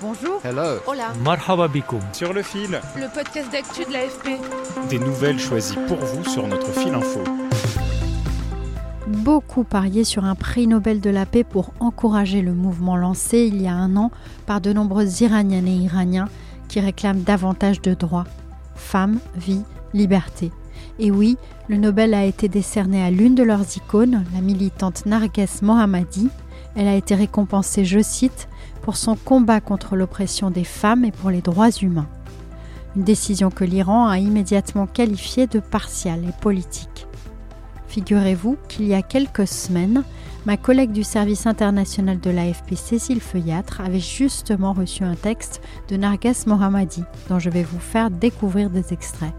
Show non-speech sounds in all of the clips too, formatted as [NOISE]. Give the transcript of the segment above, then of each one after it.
Bonjour. Hello. Hola. Marhaba bikoum. Sur le fil, Le podcast d'actu de l'AFP. des nouvelles choisies pour vous sur notre fil info. Beaucoup pariaient sur un prix Nobel de la paix pour encourager le mouvement lancé il y a un an par de nombreuses Iraniennes et Iraniens qui réclament davantage de droits. Femmes, vie, liberté. Et oui, le Nobel a été décerné à l'une de leurs icônes, la militante Narges Mohammadi. Elle a été récompensée, je cite, pour son combat contre l'oppression des femmes et pour les droits humains. Une décision que l'Iran a immédiatement qualifiée de partiale et politique. Figurez-vous qu'il y a quelques semaines, ma collègue du service international de l'AFP, Cécile Feuillâtre, avait justement reçu un texte de Narges Mohammadi, dont je vais vous faire découvrir des extraits.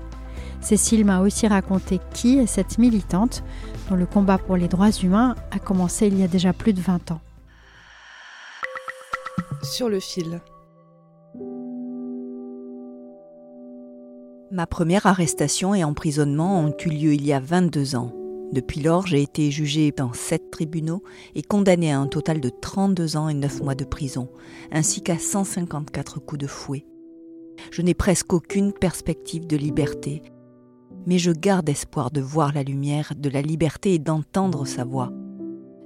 Cécile m'a aussi raconté qui est cette militante dont le combat pour les droits humains a commencé il y a déjà plus de 20 ans. Sur le fil. Ma première arrestation et emprisonnement ont eu lieu il y a 22 ans. Depuis lors, j'ai été jugée dans sept tribunaux et condamnée à un total de 32 ans et 9 mois de prison, ainsi qu'à 154 coups de fouet. Je n'ai presque aucune perspective de liberté, mais je garde espoir de voir la lumière de la liberté et d'entendre sa voix.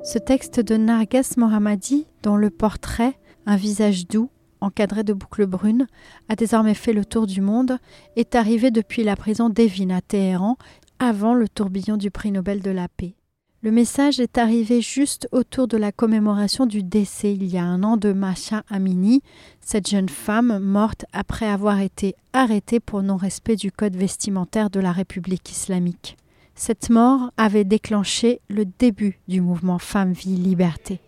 Ce texte de Narges Mohammadi, dont le portrait, un visage doux, encadré de boucles brunes, a désormais fait le tour du monde, est arrivé depuis la prison d'Evin à Téhéran, avant le tourbillon du prix Nobel de la paix. Le message est arrivé juste autour de la commémoration du décès il y a un an de Masha Amini, cette jeune femme morte après avoir été arrêtée pour non-respect du code vestimentaire de la République islamique. Cette mort avait déclenché le début du mouvement Femmes, Vie, Liberté.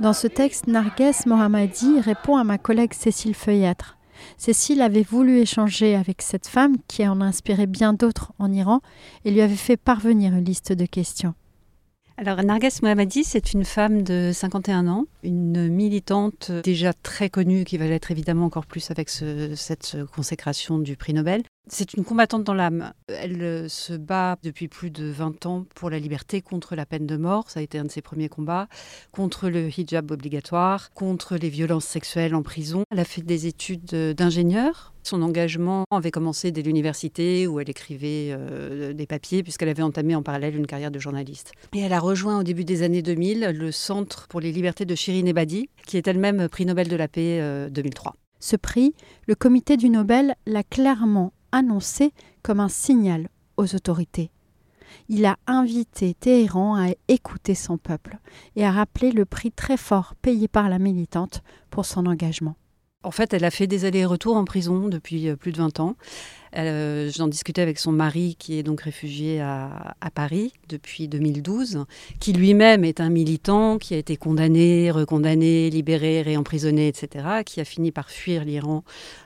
Dans ce texte, Narges Mohammadi répond à ma collègue Cécile Feuillâtre. Cécile avait voulu échanger avec cette femme qui en a inspiré bien d'autres en Iran et lui avait fait parvenir une liste de questions. Alors, Narges Mohammadi, c'est une femme de 51 ans, une militante déjà très connue, qui va l'être évidemment encore plus avec ce- cette consécration du prix Nobel. C'est une combattante dans l'âme. Elle euh, se bat depuis plus de 20 ans pour la liberté, contre la peine de mort, ça a été un de ses premiers combats, contre le hijab obligatoire, contre les violences sexuelles en prison. Elle a fait des études euh, d'ingénieur. Son engagement avait commencé dès l'université où elle écrivait euh, des papiers puisqu'elle avait entamé en parallèle une carrière de journaliste. Et elle a rejoint au début des années 2000 le Centre pour les libertés de Shirin Ebadi, qui est elle-même prix Nobel de la paix euh, 2003. Ce prix, le comité du Nobel l'a clairement annoncé comme un signal aux autorités. Il a invité Téhéran à écouter son peuple et à rappeler le prix très fort payé par la militante pour son engagement. En fait, elle a fait des allers-retours en prison depuis euh, plus de 20 ans. Euh, J'en discutais avec son mari, qui est donc réfugié à, Paris depuis 2012, qui lui-même est un militant, qui a été condamné, recondamné, libéré, réemprisonné, etc., qui a fini par fuir l'Iran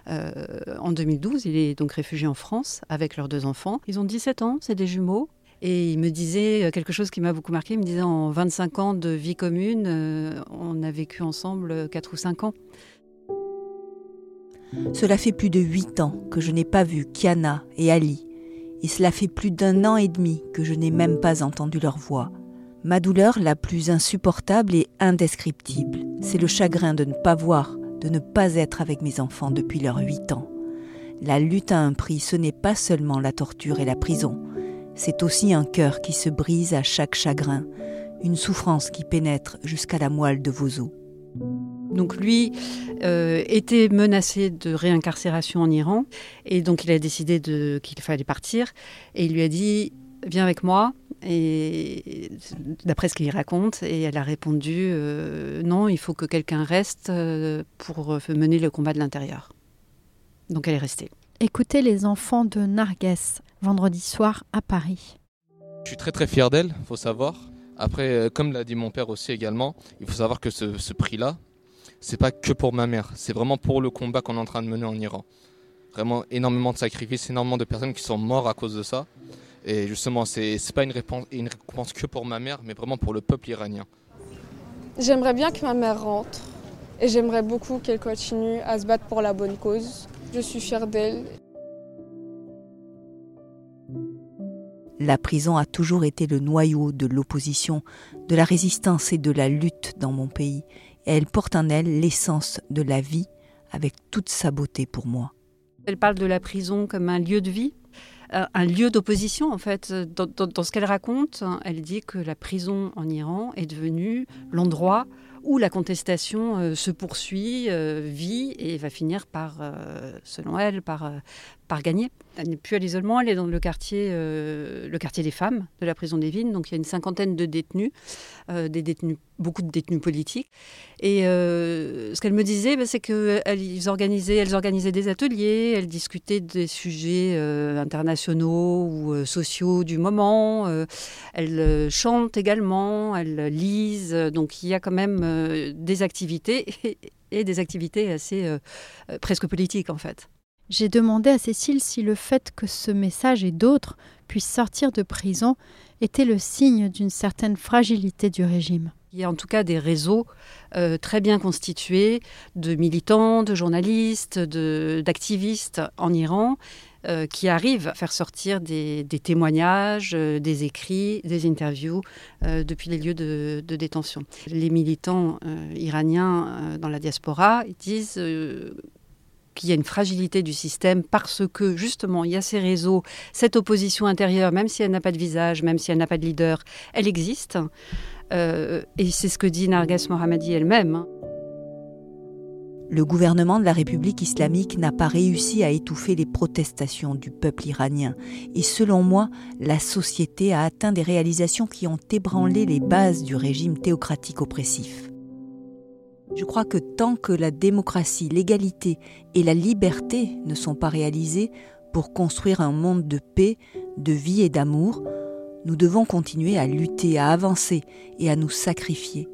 euh, en 2012. Il est donc réfugié en France avec leurs deux enfants. Ils ont 17 ans, c'est des jumeaux. Et il me disait quelque chose qui m'a beaucoup marqué. Il me disait en 25 ans de vie commune, euh, on a vécu ensemble 4 ou 5 ans. Cela fait plus de huit ans que je n'ai pas vu Kiana et Ali, et cela fait plus d'un an et demi que je n'ai même pas entendu leur voix. Ma douleur la plus insupportable et indescriptible, c'est le chagrin de ne pas voir, de ne pas être avec mes enfants depuis leurs huit ans. La lutte a un prix, ce n'est pas seulement la torture et la prison, c'est aussi un cœur qui se brise à chaque chagrin, une souffrance qui pénètre jusqu'à la moelle de vos os. Donc lui euh, était menacé de réincarcération en Iran et donc il a décidé de- qu'il fallait partir et il lui a dit viens avec moi et d'après ce qu'il raconte et elle a répondu euh, non il faut que quelqu'un reste euh, pour mener le combat de l'intérieur. Donc elle est restée. Écoutez les enfants de Narges, vendredi soir à Paris. Je suis très très fier d'elle, faut savoir. Après, comme l'a dit mon père aussi également, il faut savoir que ce, ce prix-là, c'est pas que pour ma mère, c'est vraiment pour le combat qu'on est en train de mener en Iran. Vraiment énormément de sacrifices, énormément de personnes qui sont mortes à cause de ça. Et justement, c'est n'est pas une réponse, une récompense que pour ma mère, mais vraiment pour le peuple iranien. J'aimerais bien que ma mère rentre et j'aimerais beaucoup qu'elle continue à se battre pour la bonne cause. Je suis fière d'elle. La prison a toujours été le noyau de l'opposition, de la résistance et de la lutte dans mon pays, et elle porte en elle l'essence de la vie avec toute sa beauté pour moi. Elle parle de la prison comme un lieu de vie, euh, un lieu d'opposition en fait. Dans, dans ce qu'elle raconte, elle dit que la prison en Iran est devenue l'endroit où la contestation euh, se poursuit, euh, vit et va finir par, euh, selon elle, par, gagner. Elle n'est plus à l'isolement, elle est dans le quartier, le quartier des femmes de la prison des Vignes. Donc il y a une cinquantaine de détenus, des beaucoup de détenus politiques. Et ce qu'elle me disait, bah, c'est qu'elles organisaient, elles organisaient des ateliers, elles discutaient des sujets internationaux ou sociaux du moment. elles chantent également, elles lisent. Donc il y a quand même euh, des activités [LAUGHS] et, des activités assez euh, euh, presque politiques en fait. J'ai demandé à Cécile si le fait que ce message et d'autres puissent sortir de prison était le signe d'une certaine fragilité du régime. Il y a en tout cas des réseaux très bien constitués de militants, de journalistes, d'activistes en Iran euh, qui arrivent à faire sortir des, témoignages, euh, des écrits, des interviews euh, depuis les lieux de, détention. Les militants iraniens dans la diaspora disent qu'il y a une fragilité du système parce que justement il y a ces réseaux, cette opposition intérieure, même si elle n'a pas de visage, même si elle n'a pas de leader, elle existe. et c'est ce que dit Narges Mohammadi elle-même. Le gouvernement de la République islamique n'a pas réussi à étouffer les protestations du peuple iranien et selon moi, la société a atteint des réalisations qui ont ébranlé les bases du régime théocratique oppressif. Je crois que tant que la démocratie, l'égalité et la liberté ne sont pas réalisées pour construire un monde de paix, de vie et d'amour, nous devons continuer à lutter, à avancer et à nous sacrifier.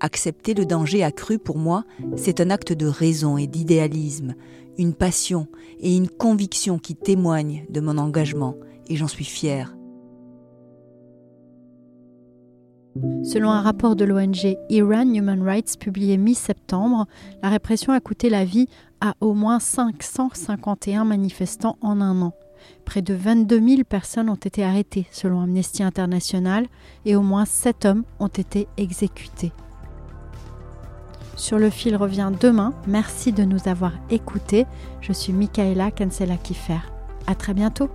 Accepter le danger accru pour moi, c'est un acte de raison et d'idéalisme, une passion et une conviction qui témoignent de mon engagement, et j'en suis fière. Selon un rapport de l'ONG Iran Human Rights publié mi-septembre, la répression a coûté la vie à au moins 551 manifestants en un an. Près de 22 000 personnes ont été arrêtées selon Amnesty International et au moins 7 hommes ont été exécutés. Sur le fil revient demain. Merci de nous avoir écoutés. Je suis Michaela Kansela Kiffer. À très bientôt.